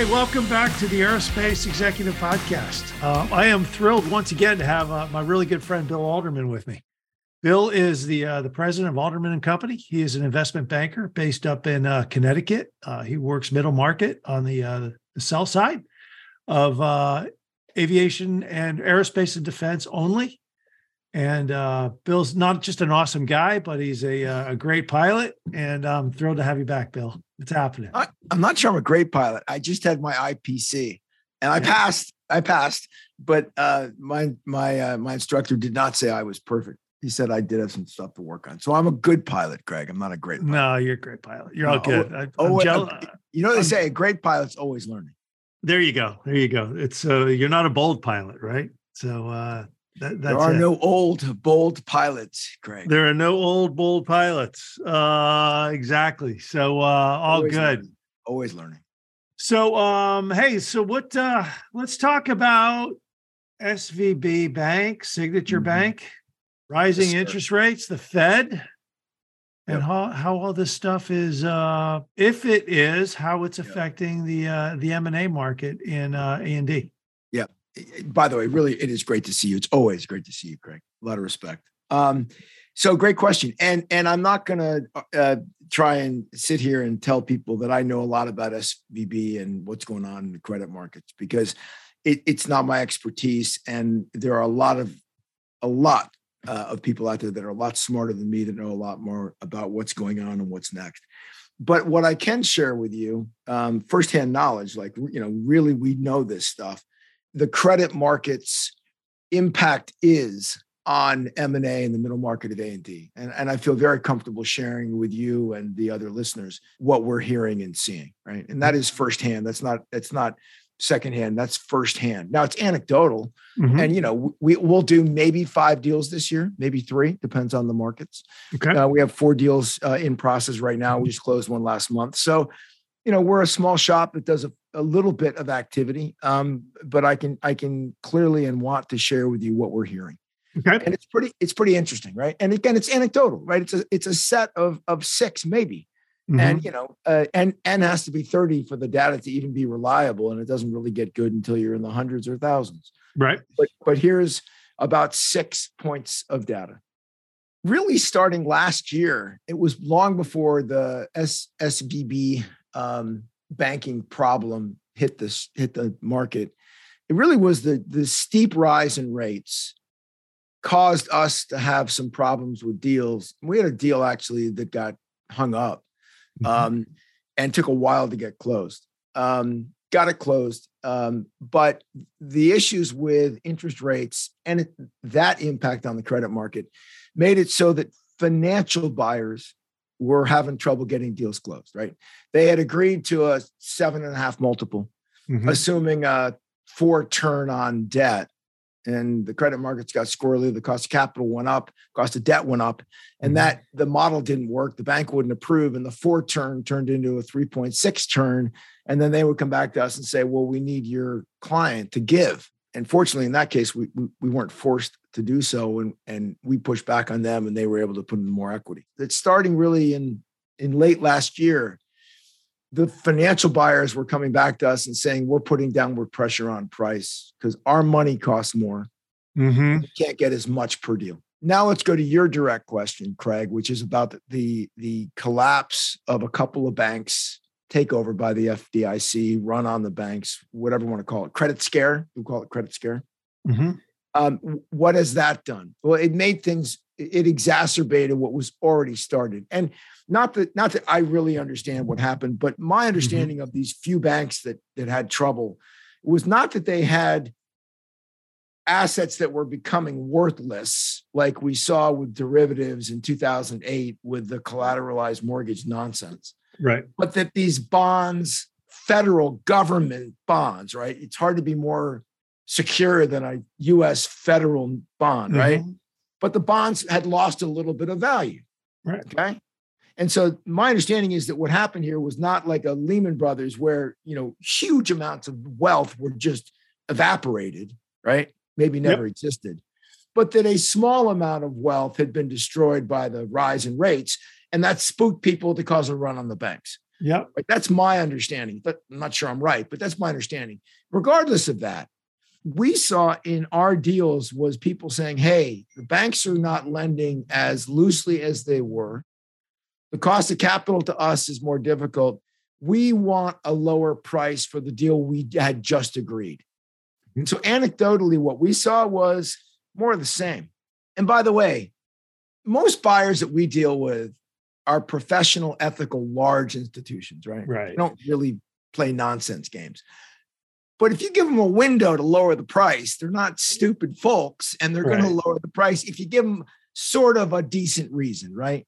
Hey, welcome back to the Aerospace Executive Podcast. Uh, I am thrilled once again to have uh, my really good friend Bill Alderman with me. Bill is the uh, the president of Alderman and Company. He is an investment banker based up in uh, Connecticut. Uh, he works middle market on the the sell side of aviation and aerospace and defense only. And Bill's not just an awesome guy, but he's a, a great pilot. And I'm thrilled to have you back, Bill. It's happening. I, am not sure I'm a great pilot. I just had my IPC and I yeah. passed. I passed, but uh, my my uh, my instructor did not say I was perfect. He said I did have some stuff to work on. So I'm a good pilot, Craig. I'm not a great. Pilot. No, you're a great pilot. You're no, all good. I, oh, jealous. you know they I'm, say a great pilot's always learning. There you go. There you go. It's uh, you're not a bold pilot, right? So uh, that, there are it. no old, bold pilots, Craig. There are no old, bold pilots. Uh, exactly. So uh, all Always good. Learning. Always learning. So um, hey, so what? Uh, let's talk about SVB Bank, Signature mm-hmm. Bank, rising yes, interest rates, the Fed, and yep. how how all this stuff is, uh, if it is, how it's affecting yep. the uh, the M and A market in uh, A and D by the way, really, it is great to see you. It's always great to see you, Craig. A lot of respect. Um, so great question, and and I'm not gonna uh, try and sit here and tell people that I know a lot about SVB and what's going on in the credit markets because it, it's not my expertise, and there are a lot of a lot uh, of people out there that are a lot smarter than me that know a lot more about what's going on and what's next. But what I can share with you, um, firsthand knowledge, like you know, really we know this stuff the credit market's impact is on M&A in the middle market of A&D. And, and I feel very comfortable sharing with you and the other listeners what we're hearing and seeing, right? And that is firsthand. That's not that's not secondhand. That's firsthand. Now it's anecdotal. Mm-hmm. And you know, we we'll do maybe 5 deals this year, maybe 3, depends on the markets. Okay. Uh, we have 4 deals uh, in process right now. We just closed one last month. So you know we're a small shop that does a, a little bit of activity um, but i can i can clearly and want to share with you what we're hearing. Okay. And it's pretty it's pretty interesting right? And again it's anecdotal right? It's a it's a set of of six maybe. Mm-hmm. and you know uh, and n has to be 30 for the data to even be reliable and it doesn't really get good until you're in the hundreds or thousands. Right. But but here's about six points of data. Really starting last year it was long before the S- svb um, banking problem hit this hit the market, it really was the the steep rise in rates caused us to have some problems with deals. We had a deal actually that got hung up mm-hmm. um, and took a while to get closed. Um, got it closed, um, but the issues with interest rates and it, that impact on the credit market made it so that financial buyers were having trouble getting deals closed, right? They had agreed to a seven and a half multiple, mm-hmm. assuming a four turn on debt. And the credit markets got squirrely. The cost of capital went up, cost of debt went up, and mm-hmm. that the model didn't work. The bank wouldn't approve, and the four turn turned into a 3.6 turn. And then they would come back to us and say, Well, we need your client to give and fortunately in that case we, we, we weren't forced to do so and and we pushed back on them and they were able to put in more equity it's starting really in in late last year the financial buyers were coming back to us and saying we're putting downward pressure on price because our money costs more mm-hmm. we can't get as much per deal now let's go to your direct question craig which is about the, the the collapse of a couple of banks takeover by the FDIC, run on the banks, whatever you want to call it, credit scare. We call it credit scare. Mm-hmm. Um, what has that done? Well, it made things. It exacerbated what was already started, and not that not that I really understand what happened, but my mm-hmm. understanding mm-hmm. of these few banks that that had trouble was not that they had assets that were becoming worthless, like we saw with derivatives in 2008 with the collateralized mortgage nonsense right but that these bonds federal government bonds right it's hard to be more secure than a us federal bond mm-hmm. right but the bonds had lost a little bit of value right okay and so my understanding is that what happened here was not like a lehman brothers where you know huge amounts of wealth were just evaporated right maybe never yep. existed but that a small amount of wealth had been destroyed by the rise in rates and that spooked people to cause a run on the banks. Yeah. That's my understanding. But I'm not sure I'm right, but that's my understanding. Regardless of that, we saw in our deals was people saying, hey, the banks are not lending as loosely as they were. The cost of capital to us is more difficult. We want a lower price for the deal we had just agreed. And so, anecdotally, what we saw was more of the same. And by the way, most buyers that we deal with are professional, ethical, large institutions, right? Right. They don't really play nonsense games. But if you give them a window to lower the price, they're not stupid folks and they're right. going to lower the price if you give them sort of a decent reason, right?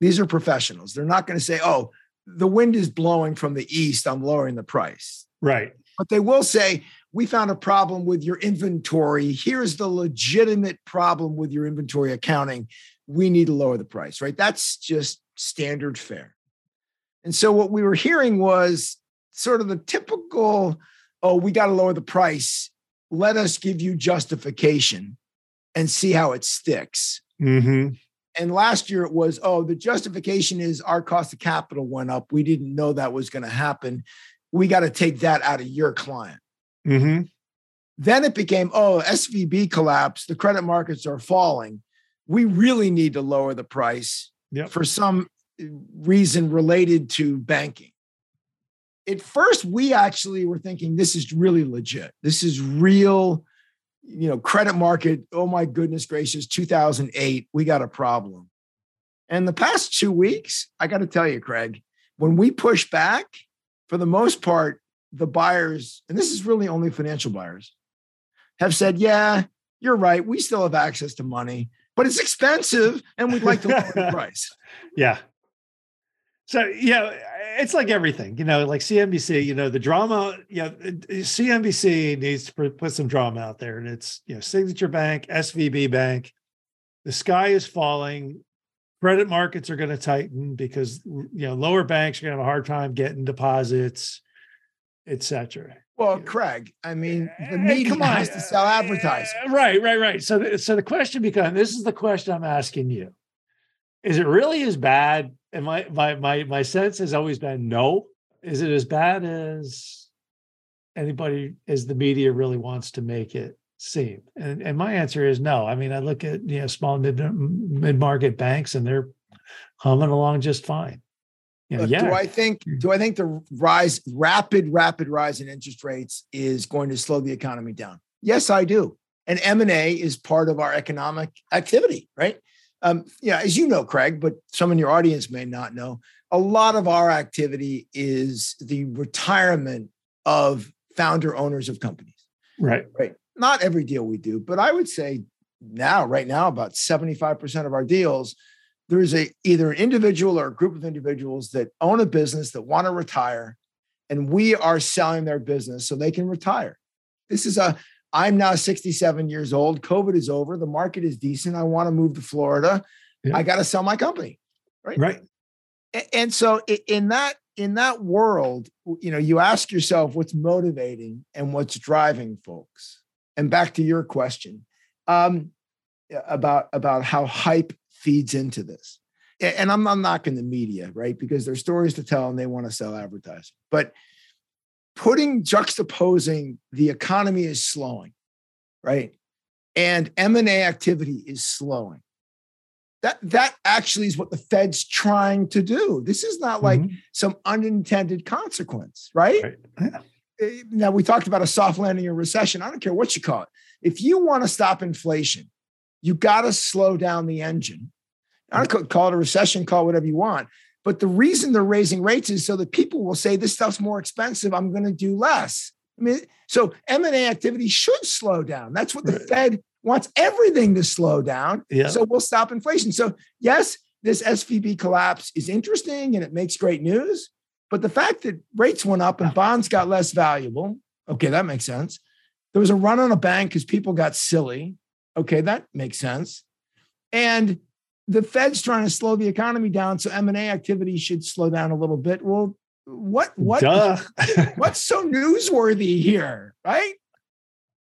These are professionals. They're not going to say, oh, the wind is blowing from the east. I'm lowering the price. Right. But they will say, we found a problem with your inventory. Here's the legitimate problem with your inventory accounting. We need to lower the price, right? That's just standard fare. And so what we were hearing was sort of the typical, oh, we got to lower the price. Let us give you justification and see how it sticks. Mm-hmm. And last year it was, oh, the justification is our cost of capital went up. We didn't know that was going to happen. We got to take that out of your client. Mm-hmm. Then it became, oh, SVB collapsed. The credit markets are falling. We really need to lower the price yep. for some reason related to banking. At first, we actually were thinking this is really legit. This is real, you know, credit market. Oh my goodness gracious, 2008, we got a problem. And the past two weeks, I got to tell you, Craig, when we push back, for the most part, the buyers, and this is really only financial buyers, have said, yeah, you're right. We still have access to money, but it's expensive and we'd like to lower the price. Yeah. So, yeah, it's like everything, you know, like CNBC, you know, the drama, you know, CNBC needs to put some drama out there. And it's, you know, Signature Bank, SVB Bank, the sky is falling. Credit markets are going to tighten because, you know, lower banks are going to have a hard time getting deposits etc. Well, Craig, I mean, the media on. has to sell advertising. Right, right, right. So, the, so the question becomes: This is the question I'm asking you: Is it really as bad? And my my my my sense has always been no. Is it as bad as anybody as the media really wants to make it seem? And and my answer is no. I mean, I look at you know small mid mid market banks, and they're humming along just fine. Yeah, yeah. Do I think mm. do I think the rise, rapid, rapid rise in interest rates is going to slow the economy down? Yes, I do. And M&A is part of our economic activity, right? Um, yeah, as you know, Craig, but some in your audience may not know, a lot of our activity is the retirement of founder owners of companies. Right. Right. Not every deal we do, but I would say now, right now, about 75% of our deals there's a either an individual or a group of individuals that own a business that want to retire and we are selling their business so they can retire this is a i'm now 67 years old covid is over the market is decent i want to move to florida yeah. i got to sell my company right right and so in that in that world you know you ask yourself what's motivating and what's driving folks and back to your question um, about about how hype feeds into this. And I'm not knocking the media, right? Because there's stories to tell and they want to sell advertising. But putting juxtaposing the economy is slowing, right? And M&A activity is slowing. That that actually is what the Fed's trying to do. This is not like mm-hmm. some unintended consequence, right? right. Yeah. Eh, now we talked about a soft landing or recession. I don't care what you call it. If you want to stop inflation, you got to slow down the engine. I don't call it a recession, call it whatever you want. But the reason they're raising rates is so that people will say this stuff's more expensive. I'm going to do less. I mean, so M&A activity should slow down. That's what the right. Fed wants everything to slow down. Yeah. So we'll stop inflation. So yes, this SVB collapse is interesting and it makes great news. But the fact that rates went up and bonds got less valuable, okay, that makes sense. There was a run on a bank because people got silly. Okay, that makes sense. And the Fed's trying to slow the economy down, so M and A activity should slow down a little bit. Well, what what what's so newsworthy here, right?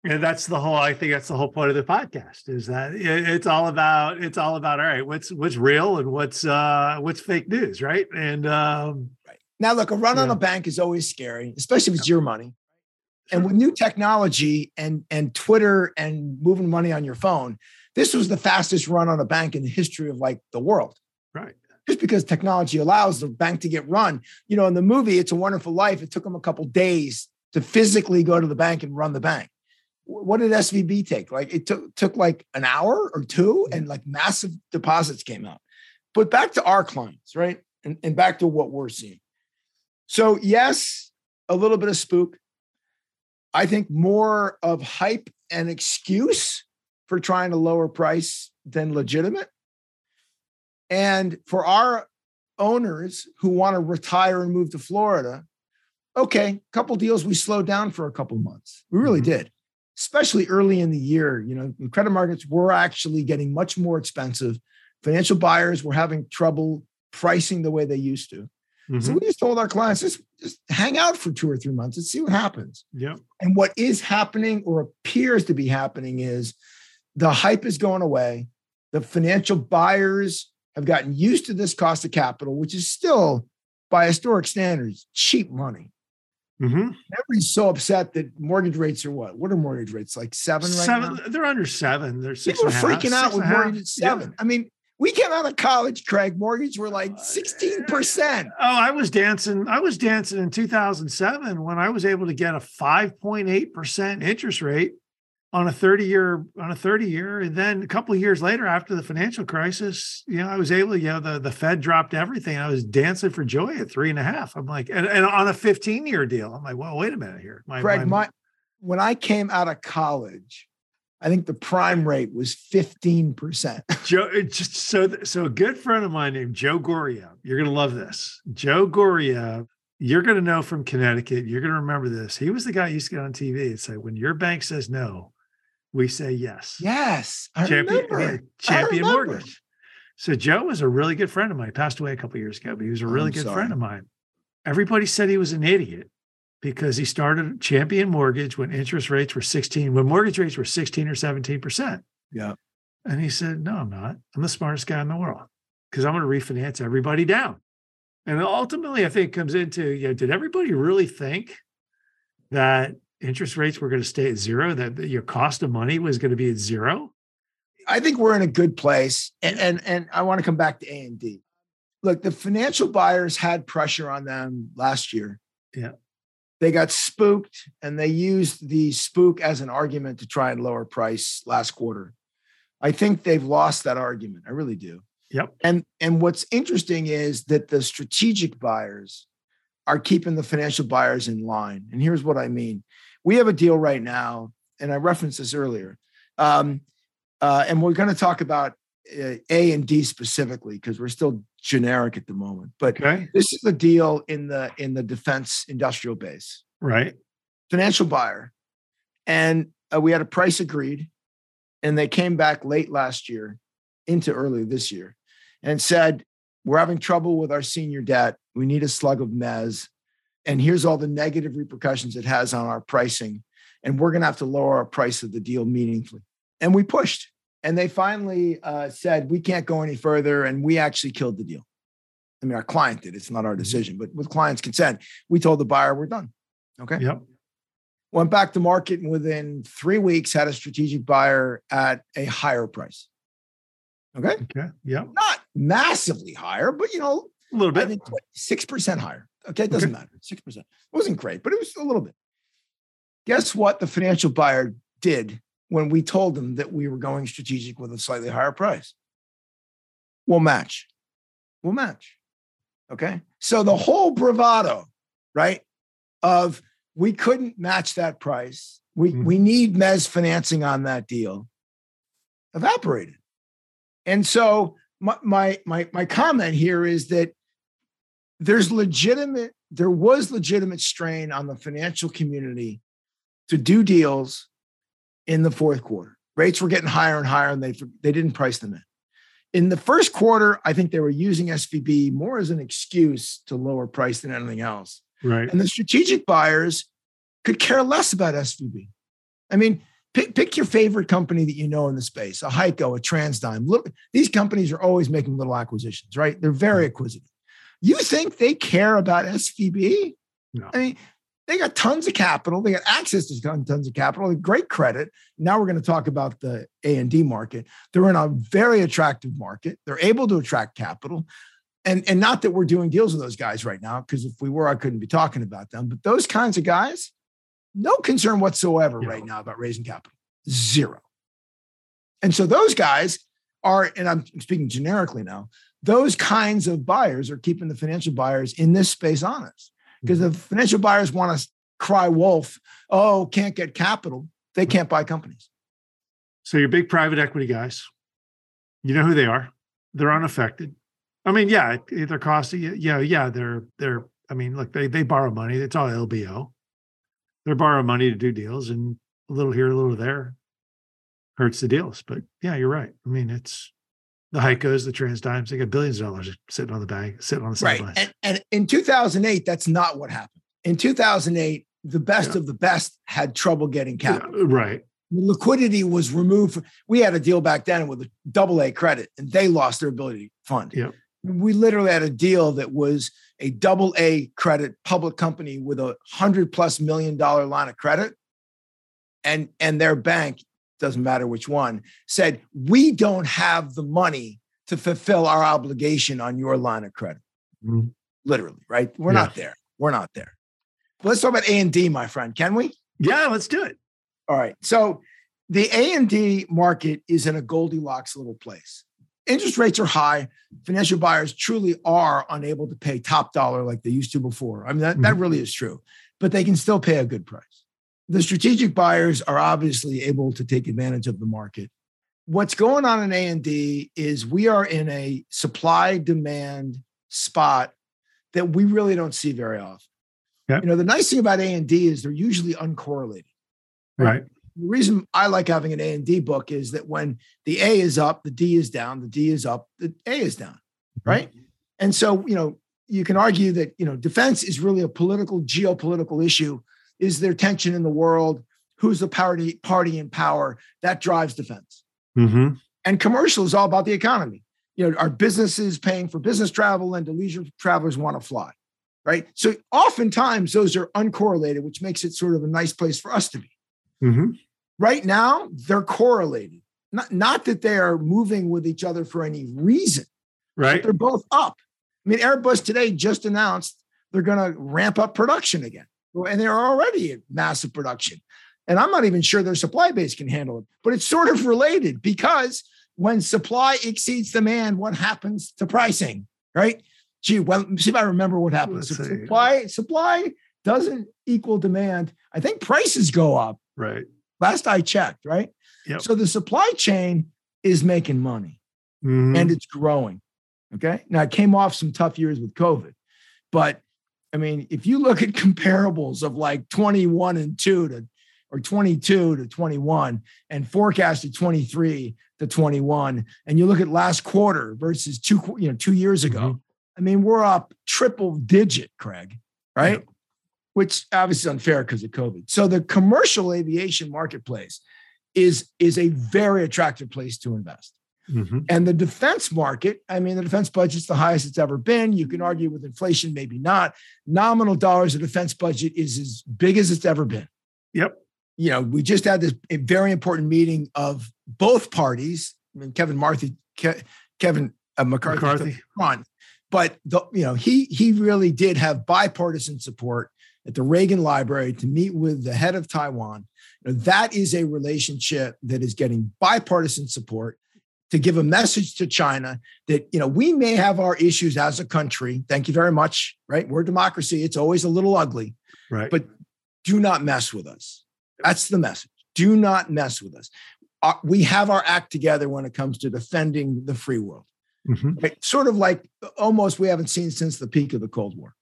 And that's the whole. I think that's the whole point of the podcast is that it's all about it's all about all right. What's what's real and what's uh what's fake news, right? And um, right. Now, look, a run on a bank is always scary, especially if it's your money. And with new technology and and Twitter and moving money on your phone, this was the fastest run on a bank in the history of like the world. Right. Just because technology allows the bank to get run. You know, in the movie It's a Wonderful Life, it took them a couple days to physically go to the bank and run the bank. What did SVB take? Like it took took like an hour or two, and like massive deposits came out. But back to our clients, right? And, and back to what we're seeing. So, yes, a little bit of spook. I think more of hype and excuse for trying to lower price than legitimate. And for our owners who want to retire and move to Florida, okay, couple deals we slowed down for a couple months. We really Mhm. did, especially early in the year. You know, the credit markets were actually getting much more expensive. Financial buyers were having trouble pricing the way they used to. So Mhm. we just told our clients, just, just hang out for two or three months and see what happens. Yep. And what is happening or appears to be happening is the hype is going away. The financial buyers have gotten used to this cost of capital, which is still, by historic standards, cheap money. Mhm. Everybody's so upset that mortgage rates are what? What are mortgage rates? Like seven right Seven. now? They're under seven. They're six. People are freaking out with and a half. mortgage at Yeah. seven. I mean, we came out of college, Craig. Mortgage were like 16%. Oh, I was dancing. I was dancing in 2007 when I was able to get a 5.8% interest rate on a 30 year on a 30 year. And then a couple of years later, after the financial crisis, you know, I was able, to, you know, the, the Fed dropped everything. I was dancing for joy at three and a half. I'm like, and, and on a 15 year deal. I'm like, well, wait a minute here. My, Craig, my when I came out of college, I think the prime rate was 15%. Joe, uh, just so so a good friend of mine named Joe Goryeb. You're gonna love this. Joe Goryeb, you're gonna know from Connecticut. You're gonna remember this. He was the guy who used to get on TV and say, "When your bank says no, we say yes." Yes, I champion, remember. champion remember. mortgage. So Joe was a really good friend of mine. He passed away a couple years ago, but he was a really I'm good sorry. friend of mine. Everybody said he was an idiot because he started Champion Mortgage when interest rates were 16, when mortgage rates were 16 or 17 percent. Yeah. And he said, No, I'm not. I'm the smartest guy in the world because I'm going to refinance everybody down. And ultimately, I think it comes into, you know, did everybody really think that interest rates were going to stay at zero, that your cost of money was going to be at zero? I think we're in a good place. And and, and I want to come back to A and D. Look, the financial buyers had pressure on them last year. Yeah. They got spooked and they used the spook as an argument to try and lower price last quarter. I think they've lost that argument. I really do. Yep. And and what's interesting is that the strategic buyers are keeping the financial buyers in line. And here's what I mean: we have a deal right now, and I referenced this earlier. Um, uh, and we're going to talk about uh, A and D specifically because we're still generic at the moment. But Okay. this is a deal in the in the defense industrial base Right. financial buyer, and uh, we had a price agreed, and they came back late last year into early this year, and said we're having trouble with our senior debt. We need a slug of mez, and here's all the negative repercussions it has on our pricing, and we're going to have to lower our price of the deal meaningfully. And we pushed, and they finally uh, said we can't go any further, and we actually killed the deal. I mean, our client did. It's not our decision, but with client's consent, we told the buyer we're done. Okay Yep. went back to market and within three weeks had a strategic buyer at a higher price. Okay. Okay. Yep. Not massively higher, but you know, A little bit. six percent higher. Okay. It doesn't Okay. matter. Six percent. It wasn't great, but it was a little bit. Guess what the financial buyer did when we told them that we were going strategic with a slightly higher price? We'll match. We'll match. Okay. So the whole bravado, right? Of we couldn't match that price. We Mhm. we need mez financing on that deal. Evaporated. And so my my my my comment here is that there's legitimate there was legitimate strain on the financial community to do deals in the fourth quarter. Rates were getting higher and higher and they they didn't price them in. In the first quarter, I think they were using SVB more as an excuse to lower price than anything else. Right. And the strategic buyers could care less about SVB. I mean, pick, pick your favorite company that you know in the space, a HEICO, a TransDigm. Look, these companies are always making little acquisitions, right? They're very acquisitive. You think they care about SVB? No. I mean, they got tons of capital. They got access to tons, of capital, great credit. Now we're going to talk about the A and D market. They're in a very attractive market. They're able to attract capital. And, and not that we're doing deals with those guys right now, because if we were, I couldn't be talking about them. But those kinds of guys, no concern whatsoever Yeah. right now about raising capital. Zero. And so those guys are, and I'm speaking generically now, those kinds of buyers are keeping the financial buyers in this space honest. Because if financial buyers want to cry wolf, oh, can't get capital, they can't buy companies. So your big private equity guys, you know who they are. They're unaffected. I mean, yeah, they're costing. Yeah, yeah, they're they're. I mean, look, they they borrow money. It's all LBO. They're borrowing money to do deals, and a little here, a little there, hurts the deals. But yeah, you're right. I mean, it's the HEICOs, the Trans TransDigms. They got billions of dollars sitting on the bank, sitting on the Right. sidelines. And, and in 2008, that's not what happened. In 2008, the best Yeah. of the best had trouble getting Yeah, capital. right. Liquidity was removed. We had a deal back then with a double A credit, and they lost their ability to fund. Yep. We literally had a deal that was a double A credit public company with a hundred plus million dollar line of credit. And, and their bank, doesn't matter which one, said, We don't have the money to fulfill our obligation on your line of credit Mhm. literally, right? We're Yeah. not there. We're not there. Let's talk about A and D, my friend. Can we? Yeah, let's do it. All right. So the A and D market is in a Goldilocks little place. Interest rates are high. Financial buyers truly are unable to pay top dollar like they used to before. I mean, that, that Mhm. really is true, but they can still pay a good price. The strategic buyers are obviously able to take advantage of the market. What's going on in A and D is we are in a supply demand spot that we really don't see very often. Yeah. You know, the nice thing about A and D is they're usually uncorrelated. Right. The reason I like having an A and D book is that when the A is up, the D is down, the D is up, the A is down, mm-hmm. right? And so, you know, you can argue that, you know, defense is really a political, geopolitical issue. Is there tension in the world? Who's the party party in power? That drives defense. hmm And commercial is all about the economy. You know, are businesses paying for business travel and do leisure travelers want to fly? Right. So oftentimes those are uncorrelated, which makes it sort of a nice place for us to be. hmm Right now, they're correlated. Not, not that they are moving with each other for any reason, Right. they're both up. I mean, Airbus today just announced they're going to ramp up production again. And they're already at massive production. And I'm not even sure their supply base can handle it, but it's sort of related because when supply exceeds demand, what happens to pricing? Right? Gee, well, see if I remember what happens. Supply supply doesn't equal demand. I think prices go up. Right. Last I checked, right? Yep. So the supply chain is making money Mhm. and it's growing. Okay. Now it came off some tough years with COVID, but I mean, if you look at comparables of like 21 and 2 to or 22 to 21 and forecasted 23 to 21, and you look at last quarter versus two, you know, two years ago, Mhm. I mean, we're up triple digit, Craig, right? Yep. Which obviously is unfair because of COVID. So the commercial aviation marketplace is is a very attractive place to invest. Mhm. And the defense market, I mean, the defense budget's the highest it's ever been. You can argue with inflation, maybe not. Nominal dollars, the defense budget is as big as it's ever been. Yep. You know, we just had this a very important meeting of both parties. I mean, Kevin Marthy, Ke- Kevin uh, McCarthy, McCarthy. front, but the, you know, he he really did have bipartisan support at the Reagan Library to meet with the head of Taiwan. You know, that is a relationship that is getting bipartisan support to give a message to China that you know we may have our issues as a country. Thank you very much. Right, we're a democracy. It's always a little ugly. Right. But do not mess with us. That's the message. Do not mess with us. Uh, we have our act together when it comes to defending the free world. Mhm. Right? Sort of like almost we haven't seen since the peak of the Cold War,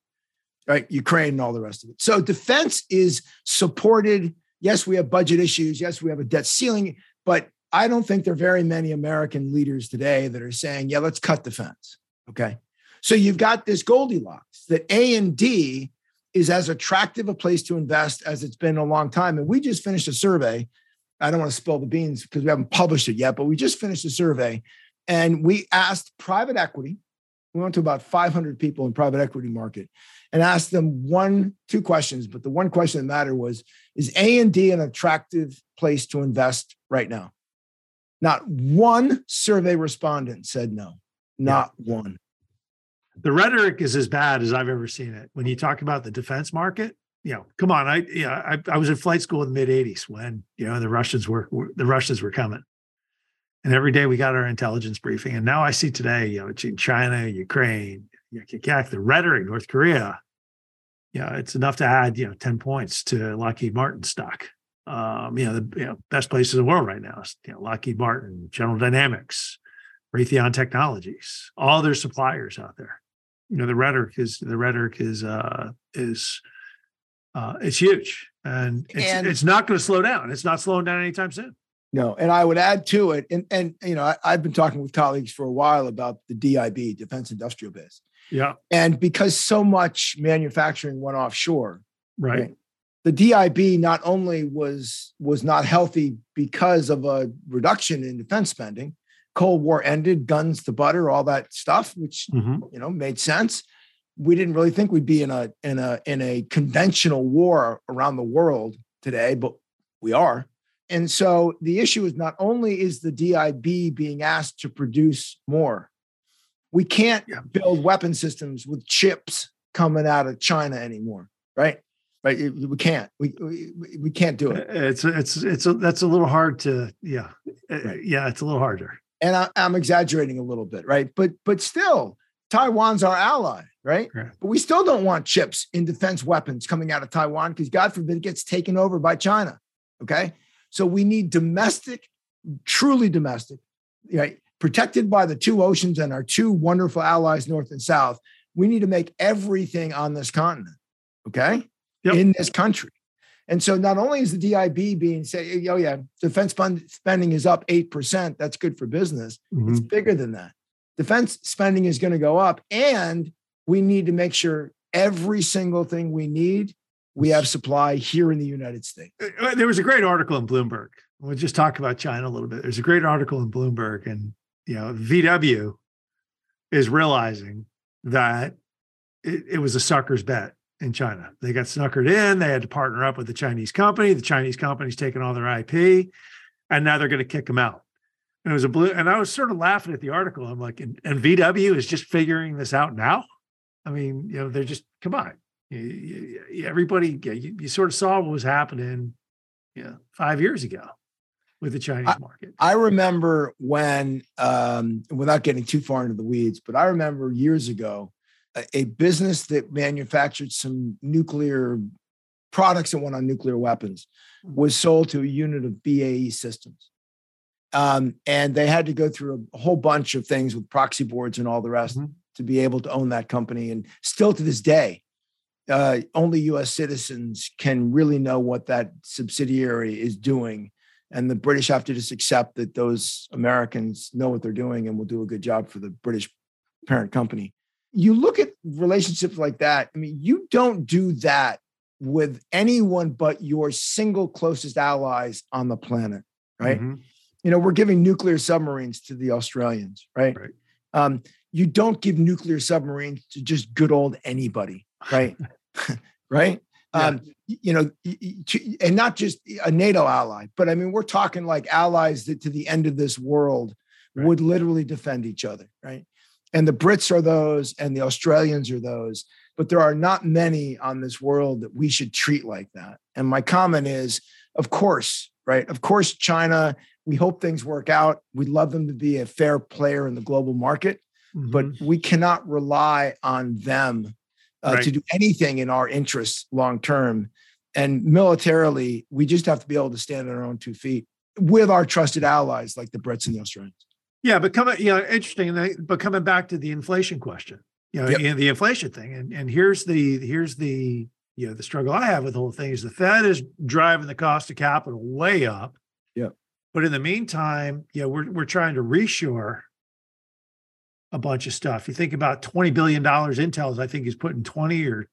right? Ukraine and all the rest of it. So defense is supported. Yes, we have budget issues. Yes, we have a debt ceiling, but I don't think there are very many American leaders today that are saying, yeah, let's cut defense. Okay. So you've got this Goldilocks that A and D is as attractive a place to invest as it's been a long time. And we just finished a survey. I don't want to spill the beans because we haven't published it yet, but we just finished a survey and we asked private equity We went to about 500 people in private equity market and asked them one, two questions. But the one question that mattered was, is A and D an attractive place to invest right now? Not one survey respondent said no. Not yeah. one. The rhetoric is as bad as I've ever seen it. When you talk about the defense market, you know, come on. I yeah, I, I was in flight school in the mid '80s when you know the Russians were, were the Russians were coming, and every day we got our intelligence briefing. And now I see today, you know, in China, Ukraine, the rhetoric, North Korea. Yeah, it's enough to add you know ten points to Lockheed Martin stock. Um, you know, the you know, best places in the world right now is you know, Lockheed Martin, General Dynamics, Raytheon Technologies, all their suppliers out there. You know, the rhetoric is the rhetoric is uh, is uh, it's huge, and it's, and it's not going to slow down. It's not slowing down anytime soon. No, and I would add to it, and and you know, I, I've been talking with colleagues for a while about the DIB, Defense Industrial Base. Yeah, and because so much manufacturing went offshore, right? right the DIB not only was was not healthy because of a reduction in defense spending, Cold War ended, guns to butter, all that stuff, which mm-hmm. you know made sense we didn't really think we'd be in a in a in a conventional war around the world today, but we are. And so the issue is not only is the DIB being asked to produce more, we can't build weapon systems with chips coming out of China anymore, right? Right, we can't. We we, we can't do it. Uh, it's it's it's a, that's a little hard to yeah uh, right. yeah it's a little harder. And I, I'm exaggerating a little bit, right? But but still, Taiwan's our ally, right? right? But we still don't want chips in defense weapons coming out of Taiwan because God forbid it gets taken over by China. Okay. So we need domestic, truly domestic, right? Protected by the two oceans and our two wonderful allies, North and South. We need to make everything on this continent, okay? Yep. In this country. And so not only is the DIB being say, oh yeah, defense fund spending is up 8%, that's good for business. Mm-hmm. It's bigger than that defense spending is going to go up and we need to make sure every single thing we need we have supply here in the united states uh, uh, there was a great article in bloomberg we'll just talk about china a little bit there's a great article in bloomberg and you know vw is realizing that it, it was a sucker's bet in china they got snuckered in they had to partner up with the chinese company the chinese company's taking all their ip and now they're going to kick them out and it was a blue, and I was sort of laughing at the article. I'm like, and, and VW is just figuring this out now. I mean, you know, they're just come on. You, you, everybody, you, you, sort of saw what was happening, yeah, you know, five years ago with the Chinese I, market. I remember when, um, without getting too far into the weeds, but I remember years ago, a, business that manufactured some nuclear products that went on nuclear weapons mm. was sold to a unit of BAE Systems um, and they had to go through a whole bunch of things with proxy boards and all the rest mm-hmm. to be able to own that company. And still to this day, uh, only US citizens can really know what that subsidiary is doing. And the British have to just accept that those Americans know what they're doing and will do a good job for the British parent company. You look at relationships like that, I mean, you don't do that with anyone but your single closest allies on the planet, right? Mm-hmm you know, we're giving nuclear submarines to the Australians, right? right. Um, you don't give nuclear submarines to just good old anybody, right? right? Yeah. Um, you know, and not just a NATO ally, but I mean, we're talking like allies that to the end of this world right. would literally defend each other, right? And the Brits are those, and the Australians are those, but there are not many on this world that we should treat like that. And my comment is, of course, right? Of course, China we hope things work out. We'd love them to be a fair player in the global market, mm-hmm. but we cannot rely on them uh, right. to do anything in our interests long term. And militarily, we just have to be able to stand on our own two feet with our trusted allies like the Brits and the Australians. Yeah, but coming, you know, interesting. But coming back to the inflation question, you know, yep. the inflation thing, and and here's the here's the you know the struggle I have with the whole thing is the Fed is driving the cost of capital way up. Yeah. But in the meantime, yeah, we're we're trying to reshore a bunch of stuff. You think about twenty billion dollars. Intel's, I think, is putting twenty or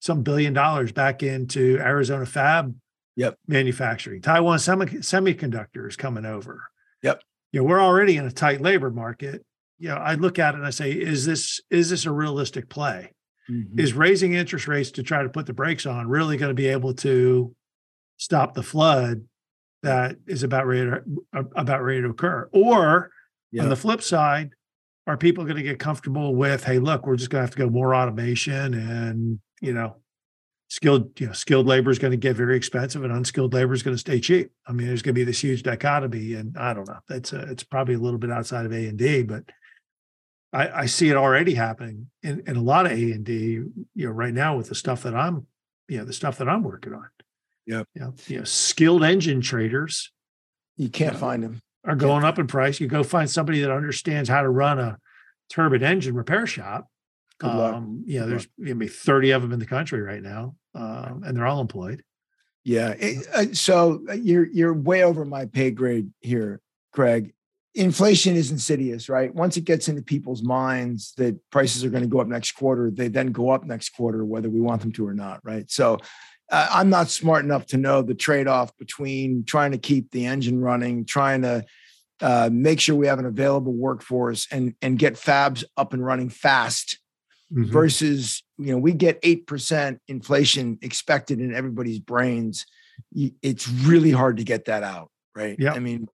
some billion dollars back into Arizona fab yep. manufacturing. Taiwan semi- semiconductor is coming over. Yep. You know, we're already in a tight labor market. you know, I look at it and I say, is this is this a realistic play? Mhm. Is raising interest rates to try to put the brakes on really going to be able to stop the flood that is about ready to, about ready to occur? Or Yeah. on the flip side, are people going to get comfortable with, hey, look, we're just going to have to go more automation and you know, skilled, you know, skilled labor is going to get very expensive and unskilled labor is going to stay cheap. I mean, there's going to be this huge dichotomy, and I don't know. That's a, it's probably a little bit outside of A and D, but I, I see it already happening in, in a lot of A and D. You know, right now with the stuff that I'm, you know, the stuff that I'm working on. Yeah, You know, you know skilled engine traders You can't Yeah. find them. are going up in price. You go find somebody that understands how to run a turbine engine repair shop. Good luck. Um, you know, Good there's maybe 30 of them in the country right now, um, and they're all employed. Yeah. it- uh, so uh, you're you're way over my pay grade here, Craig. Inflation is insidious, right? Once it gets into people's minds that prices are going to go up next quarter, they then go up next quarter, whether we want them to or not, right? So uh, I'm not smart enough to know the trade-off between trying to keep the engine running, trying to uh, make sure we have an available workforce, and and get fabs up and running fast Mhm. versus you know we get 8% inflation expected in everybody's brains it's really hard to get that out right Yeah. i mean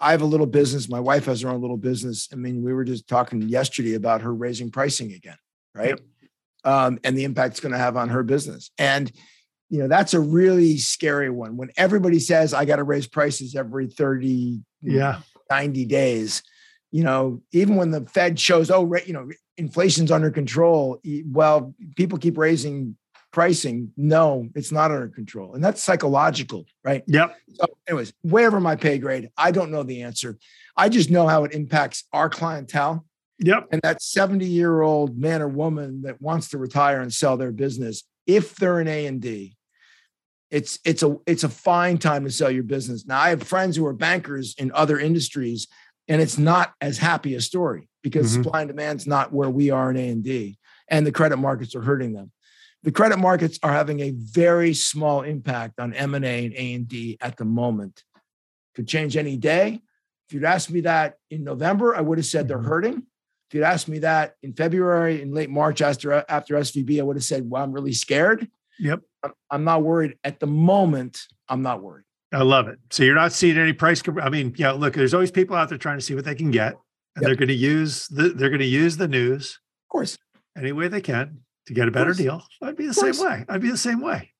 i have a little business my wife has her own little business i mean we were just talking yesterday about her raising pricing again right um, and the impact it's going to have on her business and you know that's a really scary one when everybody says i got to raise prices every 30 Yeah. 90 days you know even when the fed shows oh you know inflation's under control well people keep raising pricing. No it's not under control. And that's psychological right? Yep. so anyways way over my pay grade i don't know the answer. I just know how it impacts our clientele. Yep. and that 70 year old man or woman that wants to retire and sell their business if they're an a and d it's it's a it's a fine time to sell your business. Now i have friends who are bankers in other industries and it's not as happy a story because Mhm. supply and demand's not where we are in a and d and the credit markets are hurting them the credit markets are having a very small impact on m&a and a and d at the moment could change any day if you'd asked me that in november i would have said they're Mhm. hurting if you'd asked me that in February, in late March after after SVB, I would have said, "Well, I'm really scared. Yep. I'm not worried at the moment. I'm not worried." I love it. So you're not seeing any price. com- I mean, yeah, look, there's always people out there trying to see what they can get, and Yep. they're going to use the they're going to use the news Of course, any way they can to get a better deal. I'd be the same way. I'd be the same way.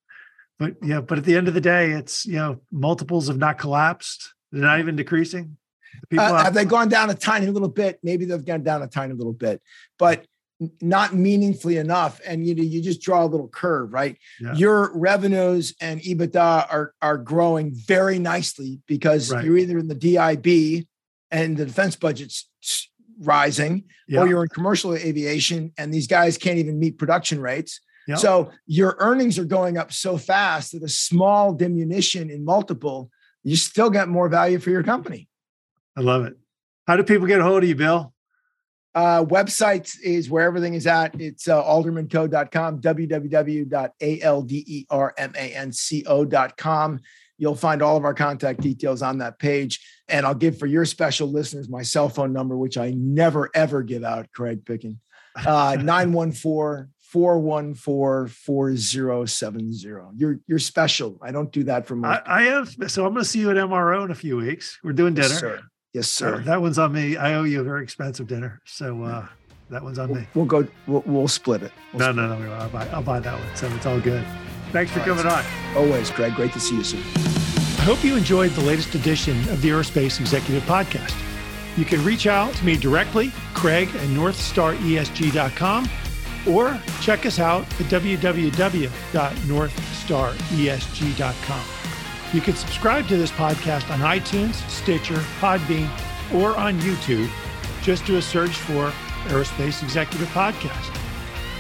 But yeah, but at the end of the day, it's you know multiples have not collapsed. They're not even decreasing. The People uh, have they gone down a tiny little bit? Maybe they've gone down a tiny little bit, but not meaningfully enough. And you know, you just draw a little curve, right? Yeah. Your revenues and EBITDA are are growing very nicely because Right. you're either in the DIB and the defense budget's rising, yeah, or you're in commercial aviation and these guys can't even meet production rates. yeah. So your earnings are going up so fast that a small diminution in multiple, you still get more value for your company. I love it. How do people get a hold of you, Bill? Uh, website is where everything is at. It's uh, aldermanco.com, www.aldermanco.com. You'll find all of our contact details on that page. And I'll give for your special listeners my cell phone number, which I never, ever give out, Craig Picken. Uh, 914 414 4070. You're you're special. I don't do that for most I, I am. So I'm going to see you at MRO in a few weeks. We're doing dinner. Yes. Yes, sir. that one's on me. I owe you a very expensive dinner. So uh, that one's on We'll, me. we'll go. We'll, we'll split it. We'll No, no, no. I'll buy, I'll buy that one. So it's all good. Thanks for All right, coming on. Always, Craig. Great to see you, soon. I hope you enjoyed the latest edition of the Aerospace Executive Podcast. You can reach out to me directly, Craig at NorthstarESG.com, or check us out at www.northstaresg.com. You can subscribe to this podcast on iTunes, Stitcher, Podbean, or on YouTube. Just do a search for Aerospace Executive Podcast.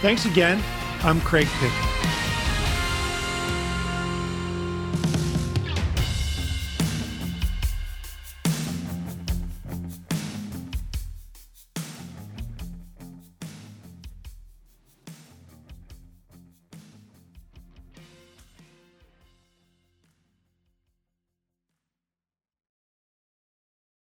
Thanks again. I'm Craig Picken.